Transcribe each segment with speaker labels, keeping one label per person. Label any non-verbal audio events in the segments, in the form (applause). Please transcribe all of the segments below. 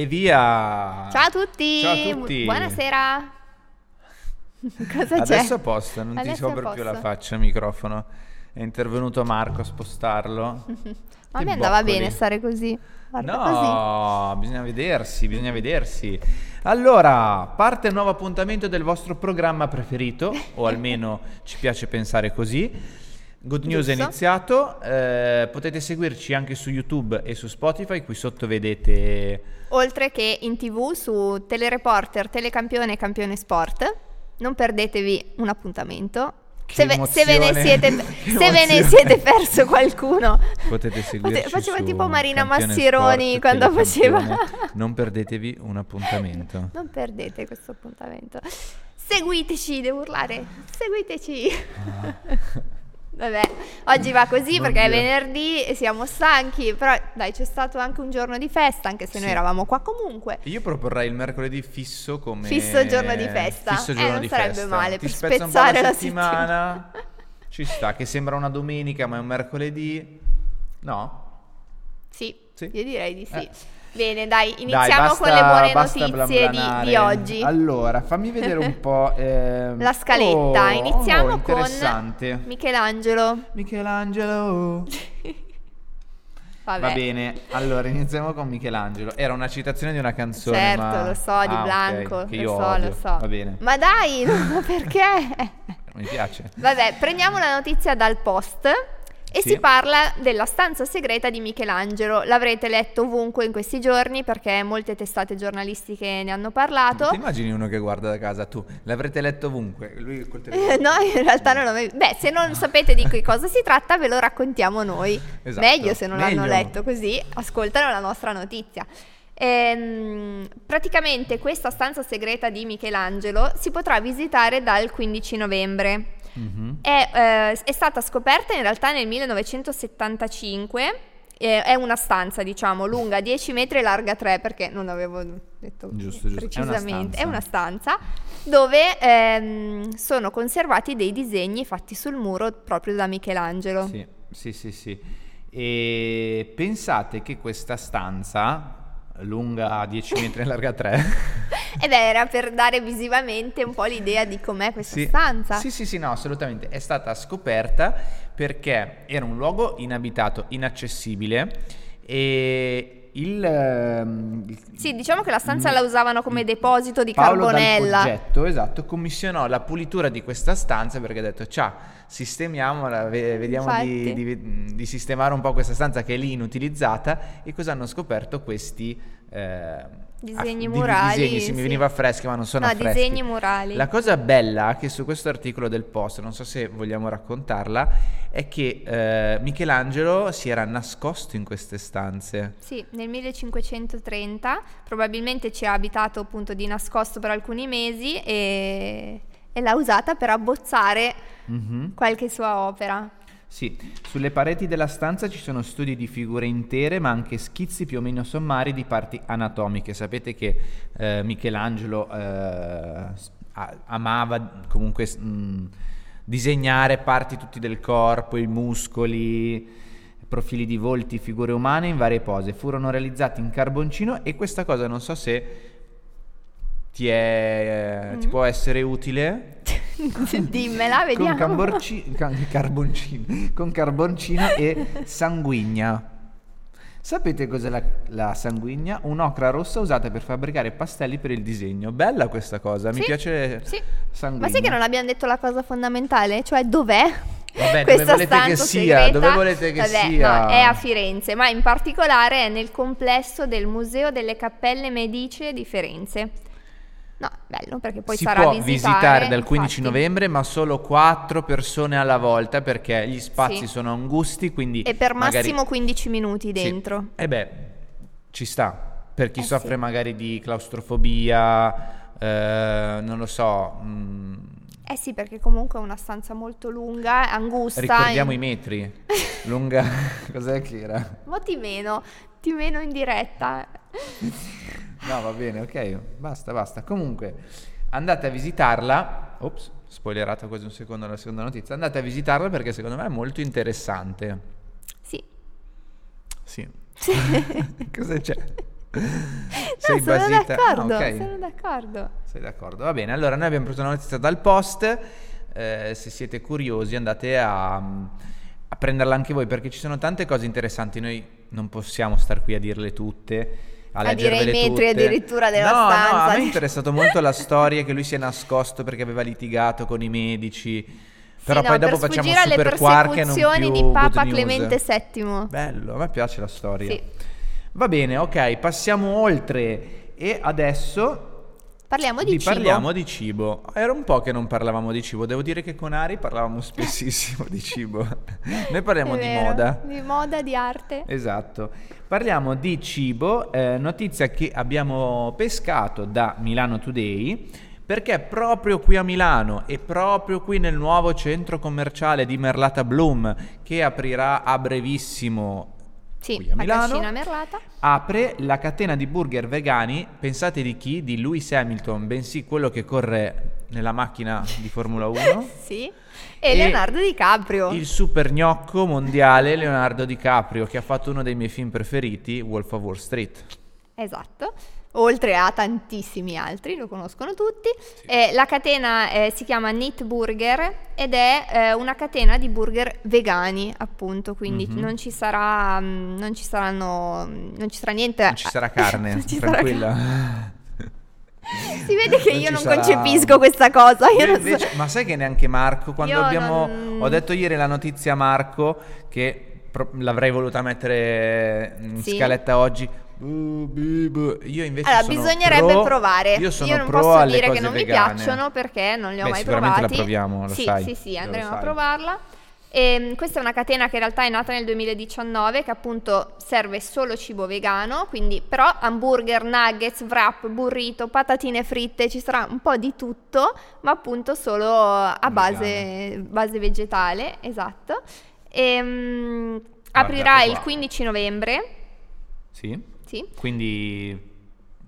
Speaker 1: E via!
Speaker 2: Ciao a tutti!
Speaker 1: Ciao a tutti!
Speaker 2: Buonasera! (laughs) Cosa c'è?
Speaker 1: Adesso a posto, non ti
Speaker 2: Adesso a
Speaker 1: scopro più la faccia al microfono. È intervenuto Marco a spostarlo. (laughs)
Speaker 2: Ma a me andava
Speaker 1: boccoli.
Speaker 2: bene stare così. Guarda così.
Speaker 1: No, bisogna vedersi, bisogna vedersi. Allora, parte il nuovo appuntamento del vostro programma preferito, o almeno ci piace pensare così. Good News è
Speaker 2: Giusto.
Speaker 1: iniziato, eh, potete seguirci anche su YouTube e su Spotify, qui sotto vedete...
Speaker 2: Oltre che in tv su Telereporter, Telecampione e Campione Sport. Non perdetevi un appuntamento. Se, ve, se ve ne siete, (laughs) se ve ne siete perso qualcuno,
Speaker 1: Potete seguirci
Speaker 2: faceva tipo Marina Massironi
Speaker 1: Sport,
Speaker 2: quando faceva.
Speaker 1: Non perdetevi un appuntamento. (laughs)
Speaker 2: Non perdete questo appuntamento. Seguiteci, devo urlare. Seguiteci. (laughs) Vabbè, oggi va così perché è
Speaker 1: Oddio.
Speaker 2: venerdì e siamo stanchi, però dai, c'è stato anche un giorno di festa, anche se
Speaker 1: Sì.
Speaker 2: noi eravamo qua comunque.
Speaker 1: Io proporrei il mercoledì fisso come
Speaker 2: Fisso giorno di festa.
Speaker 1: Fisso
Speaker 2: Eh,
Speaker 1: giorno
Speaker 2: non
Speaker 1: di
Speaker 2: sarebbe
Speaker 1: festa.
Speaker 2: male,
Speaker 1: Ti
Speaker 2: per spezzare
Speaker 1: la
Speaker 2: la
Speaker 1: settimana. Ci sta, che sembra una domenica, ma è un mercoledì. No?
Speaker 2: Sì,
Speaker 1: Sì.
Speaker 2: io direi di sì.
Speaker 1: Eh.
Speaker 2: Bene, dai,
Speaker 1: Dai,
Speaker 2: iniziamo
Speaker 1: basta-
Speaker 2: con le buone notizie di, di oggi.
Speaker 1: Allora, fammi vedere un po'. (laughs) ehm,
Speaker 2: La scaletta.
Speaker 1: oh,
Speaker 2: Iniziamo
Speaker 1: oh,
Speaker 2: con. Michelangelo.
Speaker 1: Michelangelo. (laughs)
Speaker 2: Vabbè.
Speaker 1: Va bene, allora iniziamo con Michelangelo. Era una citazione di una canzone.
Speaker 2: Certo,
Speaker 1: ma-
Speaker 2: lo so, di
Speaker 1: Ah,
Speaker 2: Blanco,
Speaker 1: che
Speaker 2: lo so,
Speaker 1: odio.
Speaker 2: lo so.
Speaker 1: Va bene,
Speaker 2: Ma dai, no, (laughs) perché?
Speaker 1: mi piace.
Speaker 2: Vabbè, prendiamo la notizia dal post e
Speaker 1: Sì.
Speaker 2: si parla della stanza segreta di Michelangelo. L'avrete letto ovunque in questi giorni perché molte testate giornalistiche ne hanno parlato.
Speaker 1: Ti immagini uno che guarda da casa, tu l'avrete letto ovunque, lui col telefono.
Speaker 2: Eh, No, in realtà non l'ho mai... Beh, se non sapete di che (laughs) cosa si tratta, ve lo raccontiamo noi.
Speaker 1: Esatto,
Speaker 2: Meglio se non l'hanno
Speaker 1: meglio.
Speaker 2: letto così, ascoltano la nostra notizia. Ehm, praticamente questa stanza segreta di Michelangelo si potrà visitare dal 15 novembre.
Speaker 1: Mhm.
Speaker 2: È, eh, è stata scoperta in realtà nel 1975. eh, È una stanza, diciamo, lunga 10 metri e larga 3, perché non avevo detto
Speaker 1: Giusto, giusto. È una
Speaker 2: precisamente. È
Speaker 1: stanza.
Speaker 2: una stanza dove ehm, sono conservati dei disegni fatti sul muro proprio da Michelangelo.
Speaker 1: Sì, sì, sì, sì. E pensate che questa stanza, lunga 10 metri e larga 3, (laughs)
Speaker 2: E beh, era per dare visivamente un po' l'idea di com'è questa
Speaker 1: Sì.
Speaker 2: stanza.
Speaker 1: Sì, sì, sì, no, assolutamente. È stata scoperta perché era un luogo inabitato, inaccessibile e il, ehm, il-
Speaker 2: Sì, diciamo che la stanza
Speaker 1: il-
Speaker 2: la usavano come deposito di
Speaker 1: Paolo
Speaker 2: carbonella.
Speaker 1: Dal Poggetto, esatto, commissionò la pulitura di questa stanza perché ha detto ciao, sistemiamola, ve- vediamo di, di- di sistemare un po' questa stanza che è lì inutilizzata e cosa hanno scoperto questi eh,
Speaker 2: Disegni
Speaker 1: aff- di-
Speaker 2: murali,
Speaker 1: disegni, sì, mi
Speaker 2: sì.
Speaker 1: veniva a freschi ma non sono
Speaker 2: No,
Speaker 1: affreschi.
Speaker 2: disegni murali.
Speaker 1: La cosa bella che su questo articolo del post, non so se vogliamo raccontarla, è che eh, Michelangelo si era nascosto in queste stanze.
Speaker 2: Sì, nel 1530 probabilmente ci ha abitato appunto di nascosto per alcuni mesi e, e l'ha usata per abbozzare
Speaker 1: Mhm.
Speaker 2: qualche sua opera.
Speaker 1: Sì, sulle pareti della stanza ci sono studi di figure intere, ma anche schizzi più o meno sommari di parti anatomiche. Sapete che eh, Michelangelo eh, amava comunque mh, disegnare parti tutti del corpo, i muscoli, profili di volti, figure umane in varie pose. Furono realizzati in carboncino e questa cosa non so se ti, è, ti
Speaker 2: Mm.
Speaker 1: può essere utile. (laughs) (laughs)
Speaker 2: Dimmela, vediamo.
Speaker 1: Con, camborci- ca- carboncino, con carboncino e sanguigna. Sapete cos'è la, la sanguigna? Un'ocra rossa usata per fabbricare pastelli per il disegno. Bella questa cosa, mi
Speaker 2: Sì,
Speaker 1: piace
Speaker 2: sì.
Speaker 1: sanguigna.
Speaker 2: Ma sai che non abbiamo detto la cosa fondamentale? Cioè dov'è?
Speaker 1: Vabbè, dove volete che sia?
Speaker 2: segreta?
Speaker 1: Dove volete che
Speaker 2: Vabbè,
Speaker 1: sia?
Speaker 2: no, è a Firenze, ma in particolare è nel complesso del Museo delle Cappelle Medicee di Firenze. No, bello perché poi
Speaker 1: si
Speaker 2: sarà
Speaker 1: può
Speaker 2: visitare,
Speaker 1: visitare dal 15
Speaker 2: infatti.
Speaker 1: novembre, ma solo 4 persone alla volta perché gli spazi
Speaker 2: Sì.
Speaker 1: sono angusti, quindi
Speaker 2: E per
Speaker 1: magari-
Speaker 2: massimo 15 minuti
Speaker 1: Sì.
Speaker 2: dentro.
Speaker 1: E beh, ci sta. Per chi
Speaker 2: Eh
Speaker 1: soffre
Speaker 2: sì.
Speaker 1: magari di claustrofobia, eh, non lo so. mm,
Speaker 2: Eh sì, perché comunque è una stanza molto lunga, angusta.
Speaker 1: ricordiamo
Speaker 2: in-
Speaker 1: i metri. (laughs) Lunga, (laughs) cos'è che era?
Speaker 2: Ma ti meno, ti meno in diretta.
Speaker 1: No, va bene, ok, basta, basta. Comunque, andate a visitarla. Ops, spoilerato quasi un secondo la seconda notizia. Andate a visitarla perché secondo me è molto interessante.
Speaker 2: Sì.
Speaker 1: Sì. (laughs) Cosa c'è?
Speaker 2: Sei no, sono basita... d'accordo, ah, okay. sono d'accordo.
Speaker 1: Sei d'accordo, va bene. Allora, noi abbiamo preso una notizia dal post. Eh, se siete curiosi andate a, a prenderla anche voi perché ci sono tante cose interessanti. Noi non possiamo star qui a dirle tutte a,
Speaker 2: a dire i metri
Speaker 1: tutte.
Speaker 2: addirittura della
Speaker 1: no,
Speaker 2: stanza.
Speaker 1: No, a me è interessato molto la storia che lui si è nascosto perché aveva litigato con i medici. Però
Speaker 2: sì,
Speaker 1: poi
Speaker 2: no,
Speaker 1: dopo facciamo super quark e non più
Speaker 2: di Papa Clemente VII.
Speaker 1: Bello, a me piace la storia. Sì. Va bene, ok, passiamo oltre e adesso
Speaker 2: Parliamo di cibo.
Speaker 1: Parliamo di cibo. Era un po' che non parlavamo di cibo. Devo dire che con Ari parlavamo spessissimo di cibo. (laughs) Noi parliamo di moda.
Speaker 2: Di moda, di arte.
Speaker 1: Esatto. Parliamo di cibo, eh, notizia che abbiamo pescato da Milano Today perché proprio qui a Milano e proprio qui nel nuovo centro commerciale di Merlata Bloom che aprirà a brevissimo
Speaker 2: sì,
Speaker 1: qui a Milano,
Speaker 2: Merlata.
Speaker 1: apre la catena di burger vegani, pensate di chi? Di Lewis Hamilton, bensì quello che corre nella macchina di Formula 1. (laughs)
Speaker 2: sì. E, e, Leonardo DiCaprio.
Speaker 1: Il super gnocco mondiale Leonardo DiCaprio, che ha fatto uno dei miei film preferiti, Wolf of Wall Street.
Speaker 2: Esatto oltre a tantissimi altri, lo conoscono tutti. Sì. Eh, la catena eh, si chiama Neat Burger ed è eh, una catena di burger vegani, appunto, quindi mm-hmm. non ci sarà mm, non ci saranno non ci sarà niente
Speaker 1: Non ci sarà carne, (laughs) tranquilla.
Speaker 2: Sarà... (laughs) Si vede che non io non sarà... concepisco questa cosa.
Speaker 1: Invece, so. Ma sai che neanche Marco, quando io abbiamo... Non... Ho detto ieri la notizia a Marco che l'avrei voluta mettere in sì. scaletta oggi io invece
Speaker 2: allora, bisognerebbe
Speaker 1: pro,
Speaker 2: provare.
Speaker 1: Io,
Speaker 2: io non posso dire che
Speaker 1: non
Speaker 2: vegane. mi piacciono perché non li ho
Speaker 1: Beh,
Speaker 2: mai
Speaker 1: provati.
Speaker 2: la
Speaker 1: proviamo, lo
Speaker 2: sì,
Speaker 1: sai.
Speaker 2: Sì, sì, andremo a provarla. E, ehm, questa è una catena che in realtà è nata nel 2019 che appunto serve solo cibo vegano, quindi però hamburger, nuggets, wrap, burrito, patatine fritte, ci sarà un po' di tutto, ma appunto solo a base, base vegetale, esatto. E, um, aprirà il 15 novembre.
Speaker 1: Sì.
Speaker 2: Sì.
Speaker 1: Quindi...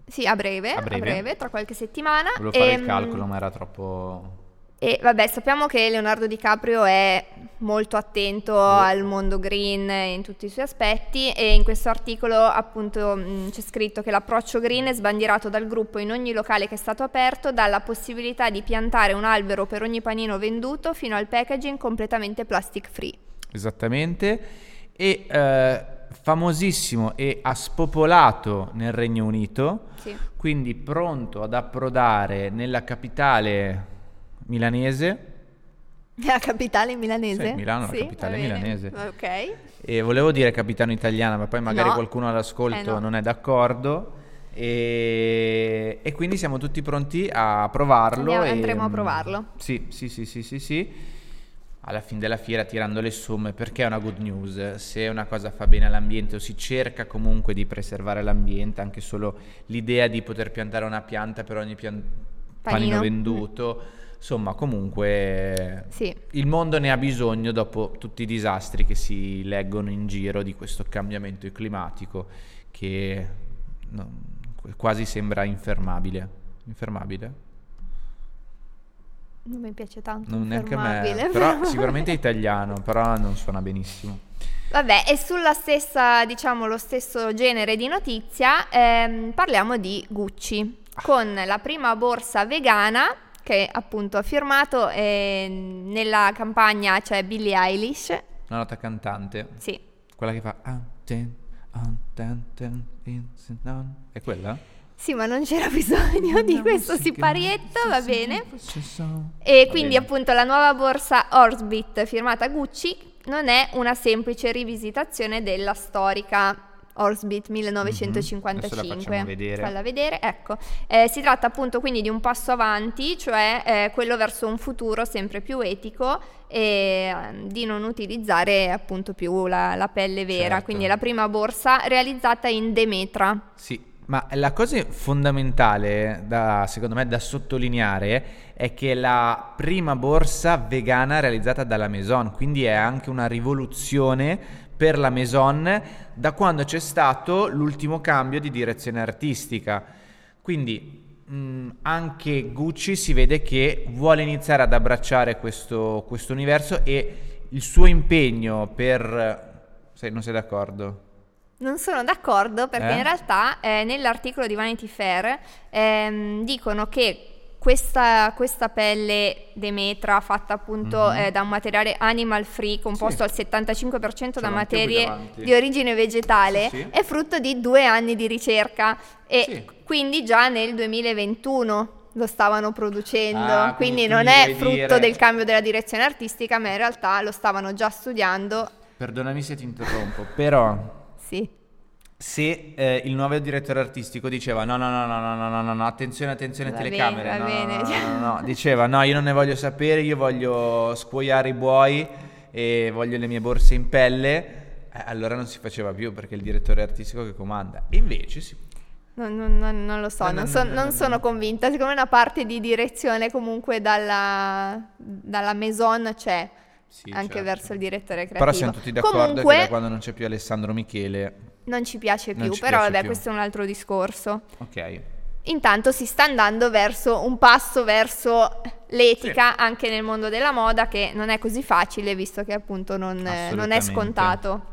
Speaker 2: Sì, a breve, a breve, a breve tra qualche settimana.
Speaker 1: Volevo fare e, il ehm, calcolo, ma era troppo...
Speaker 2: E vabbè, sappiamo che Leonardo DiCaprio è molto attento al mondo green in tutti i suoi aspetti e in questo articolo appunto mh, c'è scritto che l'approccio green è sbandierato dal gruppo in ogni locale che è stato aperto, dalla possibilità di piantare un albero per ogni panino venduto fino al packaging completamente plastic free.
Speaker 1: Esattamente. E eh, famosissimo e ha spopolato nel Regno Unito, sì. quindi pronto ad approdare nella capitale milanese.
Speaker 2: La capitale milanese?
Speaker 1: Sì, Milano, sì, la capitale milanese.
Speaker 2: Ok.
Speaker 1: E volevo dire capitano italiana, ma poi magari no. qualcuno all'ascolto eh no. non è d'accordo. E, e, quindi siamo tutti pronti a provarlo. Andiamo,
Speaker 2: e, andremo a provarlo.
Speaker 1: Sì, sì, sì, sì, sì. sì alla fine della fiera tirando le somme perché è una good news se una cosa fa bene all'ambiente o si cerca comunque di preservare l'ambiente anche solo l'idea di poter piantare una pianta per ogni pian- panino. venduto insomma comunque
Speaker 2: sì.
Speaker 1: il mondo ne ha bisogno dopo tutti i disastri che si leggono in giro di questo cambiamento climatico che no, quasi sembra infermabile infermabile
Speaker 2: non mi piace tanto.
Speaker 1: Non neanche a me, però sicuramente è (laughs) italiano, però non suona benissimo.
Speaker 2: Vabbè, e sulla stessa, diciamo, lo stesso genere di notizia, ehm, parliamo di Gucci, con la prima borsa vegana che appunto ha firmato eh, nella campagna c'è Billie Eilish.
Speaker 1: Una nota cantante.
Speaker 2: Sì.
Speaker 1: Quella che fa... È quella?
Speaker 2: Sì, ma non c'era bisogno di questo siparietto, va bene. E quindi appunto la nuova borsa Orsbit firmata Gucci non è una semplice rivisitazione della storica Orsbit 1955.
Speaker 1: Mm-hmm. vedere.
Speaker 2: Falla vedere, ecco. Eh, si tratta appunto quindi di un passo avanti, cioè eh, quello verso un futuro sempre più etico e uh, di non utilizzare appunto più la, la pelle vera. Certo. Quindi è la prima borsa realizzata in Demetra.
Speaker 1: Sì, ma la cosa fondamentale, da, secondo me, da sottolineare è che è la prima borsa vegana realizzata dalla Maison, quindi è anche una rivoluzione per la Maison da quando c'è stato l'ultimo cambio di direzione artistica. Quindi mh, anche Gucci si vede che vuole iniziare ad abbracciare questo, universo e il suo impegno per... Sei, non sei d'accordo?
Speaker 2: Non sono d'accordo perché
Speaker 1: Eh?
Speaker 2: in realtà eh, nell'articolo di Vanity Fair ehm, dicono che questa, questa pelle Demetra fatta appunto
Speaker 1: Mhm.
Speaker 2: eh, da un materiale animal free composto
Speaker 1: Sì.
Speaker 2: al 75% da
Speaker 1: Ce l'ho anche qui
Speaker 2: materie di origine vegetale
Speaker 1: Sì, sì.
Speaker 2: è frutto di due anni di ricerca e quindi già nel 2021 lo stavano producendo,
Speaker 1: Ah,
Speaker 2: quindi
Speaker 1: quindi
Speaker 2: non è frutto
Speaker 1: dire-
Speaker 2: del cambio della direzione artistica, ma in realtà lo stavano già studiando.
Speaker 1: Perdonami se ti interrompo, però
Speaker 2: sì.
Speaker 1: Se eh, il nuovo direttore artistico diceva no, no, no, no, no, no, no, no attenzione, attenzione,
Speaker 2: va
Speaker 1: telecamere,
Speaker 2: bene,
Speaker 1: no,
Speaker 2: bene.
Speaker 1: No,
Speaker 2: cioè
Speaker 1: no, no, no, diceva no, io non ne voglio sapere, io voglio scuoiare i buoi e voglio le mie borse in pelle, eh, allora non si faceva più perché è il direttore artistico che comanda. Invece si
Speaker 2: non, non, non, non, lo so,
Speaker 1: no,
Speaker 2: non, so,
Speaker 1: no, no,
Speaker 2: sono convinta. Siccome una parte di direzione comunque dalla, dalla, maison c'è.
Speaker 1: Sì,
Speaker 2: anche
Speaker 1: certo.
Speaker 2: verso il direttore creativo.
Speaker 1: però siamo tutti d'accordo
Speaker 2: comunque
Speaker 1: che da quando non c'è più Alessandro Michele
Speaker 2: non ci piace
Speaker 1: Non
Speaker 2: più,
Speaker 1: ci
Speaker 2: però
Speaker 1: piace
Speaker 2: vabbè
Speaker 1: più.
Speaker 2: questo è un altro discorso.
Speaker 1: ok
Speaker 2: Intanto si sta andando verso un passo verso l'etica anche nel mondo della moda che non è così facile visto che appunto non, eh, non è scontato.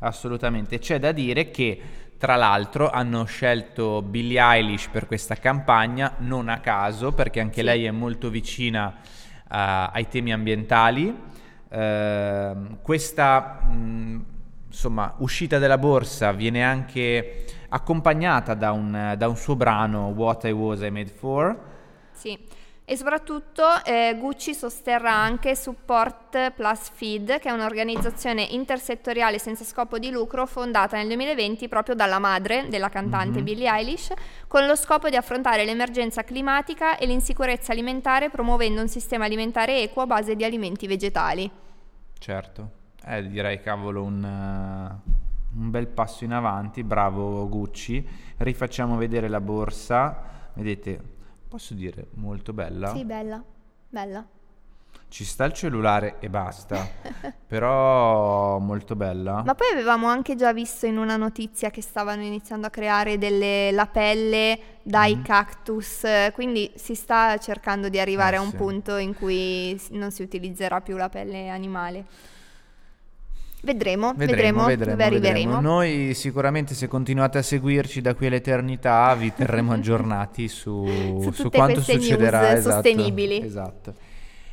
Speaker 1: Assolutamente, c'è da dire che tra l'altro hanno scelto Billie Eilish per questa campagna non a caso perché anche
Speaker 2: Sì.
Speaker 1: lei è molto vicina ai temi ambientali. Ehm, questa mh, insomma, uscita della borsa viene anche accompagnata da un, da un suo brano What I Was I Made For.
Speaker 2: Sì, e soprattutto eh, Gucci sosterrà anche Support Plus Feed, che è un'organizzazione intersettoriale senza scopo di lucro fondata nel 2020 proprio dalla madre della cantante
Speaker 1: Mhm.
Speaker 2: Billie Eilish, con lo scopo di affrontare l'emergenza climatica e l'insicurezza alimentare promuovendo un sistema alimentare equo a base di alimenti vegetali.
Speaker 1: Certo, eh, direi cavolo un, eh, un bel passo in avanti, bravo Gucci. Rifacciamo vedere la borsa, vedete, posso dire molto bella.
Speaker 2: Sì, bella, bella.
Speaker 1: Ci sta il cellulare e basta, (laughs) però molto bella.
Speaker 2: Ma poi avevamo anche già visto in una notizia che stavano iniziando a creare delle lapelle dai
Speaker 1: Mhm.
Speaker 2: cactus, quindi si sta cercando di arrivare
Speaker 1: Eh,
Speaker 2: a un
Speaker 1: sì.
Speaker 2: punto in cui non si utilizzerà più la pelle animale. Vedremo, vedremo, dove arriveremo.
Speaker 1: Noi sicuramente se continuate a seguirci da qui all'eternità vi terremo (laughs) aggiornati su,
Speaker 2: Su
Speaker 1: su quanto succederà. esatto,
Speaker 2: sostenibili.
Speaker 1: Esatto.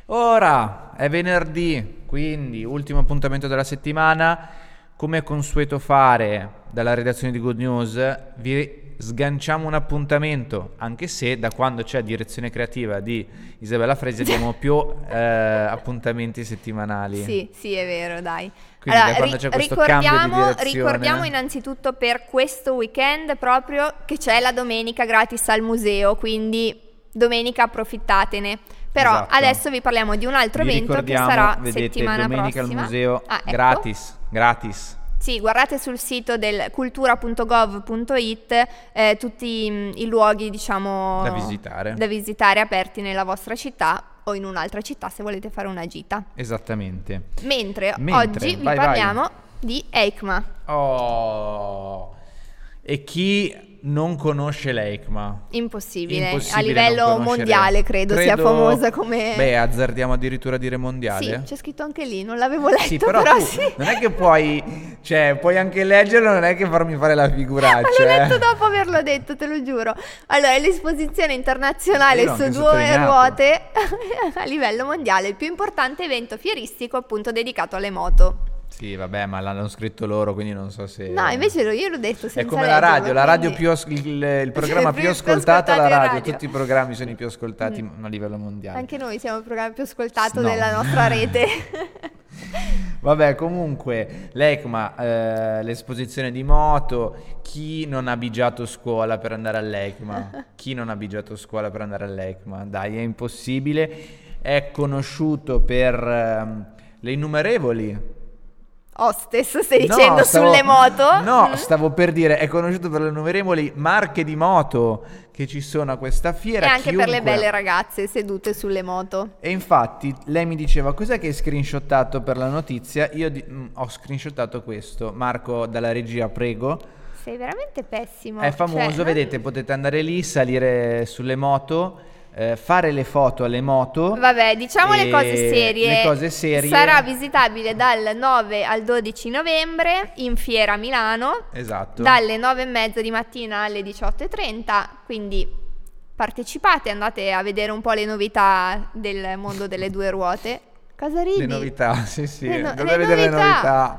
Speaker 1: Ora è venerdì, quindi ultimo appuntamento della settimana. Come è consueto fare dalla redazione di Good News, vi sganciamo un appuntamento, anche se da quando c'è direzione creativa di Isabella Fresi abbiamo (laughs) più eh, appuntamenti settimanali.
Speaker 2: Sì, sì, è vero, dai.
Speaker 1: Quindi c'è questo cambio di
Speaker 2: ricordiamo, ricordiamo innanzitutto per questo weekend proprio che c'è la domenica gratis al museo, quindi domenica approfittatene. Però
Speaker 1: Esatto.
Speaker 2: adesso vi parliamo di un altro
Speaker 1: Vi
Speaker 2: evento che
Speaker 1: ricordiamo,
Speaker 2: sarà
Speaker 1: vedete,
Speaker 2: settimana
Speaker 1: domenica
Speaker 2: prossima.
Speaker 1: al museo
Speaker 2: Ah, ecco.
Speaker 1: gratis, gratis.
Speaker 2: Sì, guardate sul sito del cultura.gov.it eh, tutti mm, i luoghi, diciamo,
Speaker 1: Da visitare.
Speaker 2: da visitare aperti nella vostra città o in un'altra città se volete fare una gita.
Speaker 1: Esattamente.
Speaker 2: Mentre,
Speaker 1: Mentre,
Speaker 2: oggi vi
Speaker 1: vai, vai.
Speaker 2: parliamo di EICMA.
Speaker 1: Oh. E chi non conosce l'EICMA?
Speaker 2: Impossibile,
Speaker 1: Impossibile
Speaker 2: a livello mondiale credo, sia famosa come...
Speaker 1: Beh, azzardiamo addirittura a dire
Speaker 2: sì,
Speaker 1: mondiale.
Speaker 2: c'è scritto anche lì, non l'avevo letto,
Speaker 1: Sì, però,
Speaker 2: però, (laughs) sì.
Speaker 1: non è che puoi, cioè, puoi anche leggerlo, non è che farmi fare la
Speaker 2: Ma
Speaker 1: figuraccia. (laughs)
Speaker 2: l'ho
Speaker 1: eh.
Speaker 2: letto dopo averlo detto, te lo giuro. Allora, è l'esposizione internazionale
Speaker 1: Io
Speaker 2: su due ruote (laughs) a livello mondiale, il più importante evento fieristico appunto dedicato alle moto.
Speaker 1: Sì, vabbè, ma l'hanno scritto loro, quindi non so se...
Speaker 2: No, invece lo- io l'ho detto senza
Speaker 1: È come la radio, la radio più as- il, il (laughs) programma
Speaker 2: Più-
Speaker 1: ascoltato
Speaker 2: ascoltati in
Speaker 1: radio.
Speaker 2: radio.
Speaker 1: tutti i programmi sono i più ascoltati
Speaker 2: Mm.
Speaker 1: a livello mondiale.
Speaker 2: Anche noi siamo il programma più ascoltato
Speaker 1: No.
Speaker 2: della nostra (laughs) rete.
Speaker 1: Vabbè, comunque, l'ECMA, eh, l'esposizione di moto, chi non ha bigiato scuola per andare all'ECMA? (laughs) chi non ha bigiato scuola per andare all'ECMA? Dai, è impossibile. È conosciuto per ehm, le innumerevoli
Speaker 2: Hostess, stai
Speaker 1: No,
Speaker 2: dicendo
Speaker 1: stavo-
Speaker 2: sulle moto?
Speaker 1: No,
Speaker 2: Mm.
Speaker 1: stavo per dire, è conosciuto per le innumerevoli marche di moto che ci sono a questa
Speaker 2: E
Speaker 1: fiera.
Speaker 2: anche per le
Speaker 1: chiunque-
Speaker 2: belle ragazze sedute sulle moto.
Speaker 1: E infatti lei mi diceva cos'è che hai screenshottato per la notizia? Io di- mm, ho screenshottato questo. Marco dalla regia, prego.
Speaker 2: Sei veramente pessimo.
Speaker 1: È famoso,
Speaker 2: cioè,
Speaker 1: vedete, potete andare lì, salire sulle moto. Eh, fare le foto alle moto.
Speaker 2: Vabbè, diciamo le cose serie.
Speaker 1: Le cose serie.
Speaker 2: Sarà visitabile dal 9 al 12 novembre in Fiera a Milano,
Speaker 1: Esatto.
Speaker 2: dalle 9 e mezza di mattina alle 18.30, quindi partecipate, andate a vedere un po' le novità del mondo delle due ruote. Cosa ridi?
Speaker 1: Le novità, (laughs) sì, sì.
Speaker 2: Le no-
Speaker 1: Dovete
Speaker 2: le
Speaker 1: vedere le
Speaker 2: novità.
Speaker 1: novità.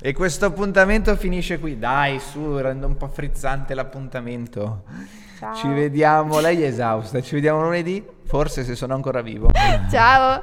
Speaker 1: E questo appuntamento finisce qui. Dai, su, rendo un po' frizzante l'appuntamento.
Speaker 2: Ciao.
Speaker 1: Ci vediamo, lei è esausta, ci vediamo lunedì, forse se sono ancora vivo.
Speaker 2: Ciao.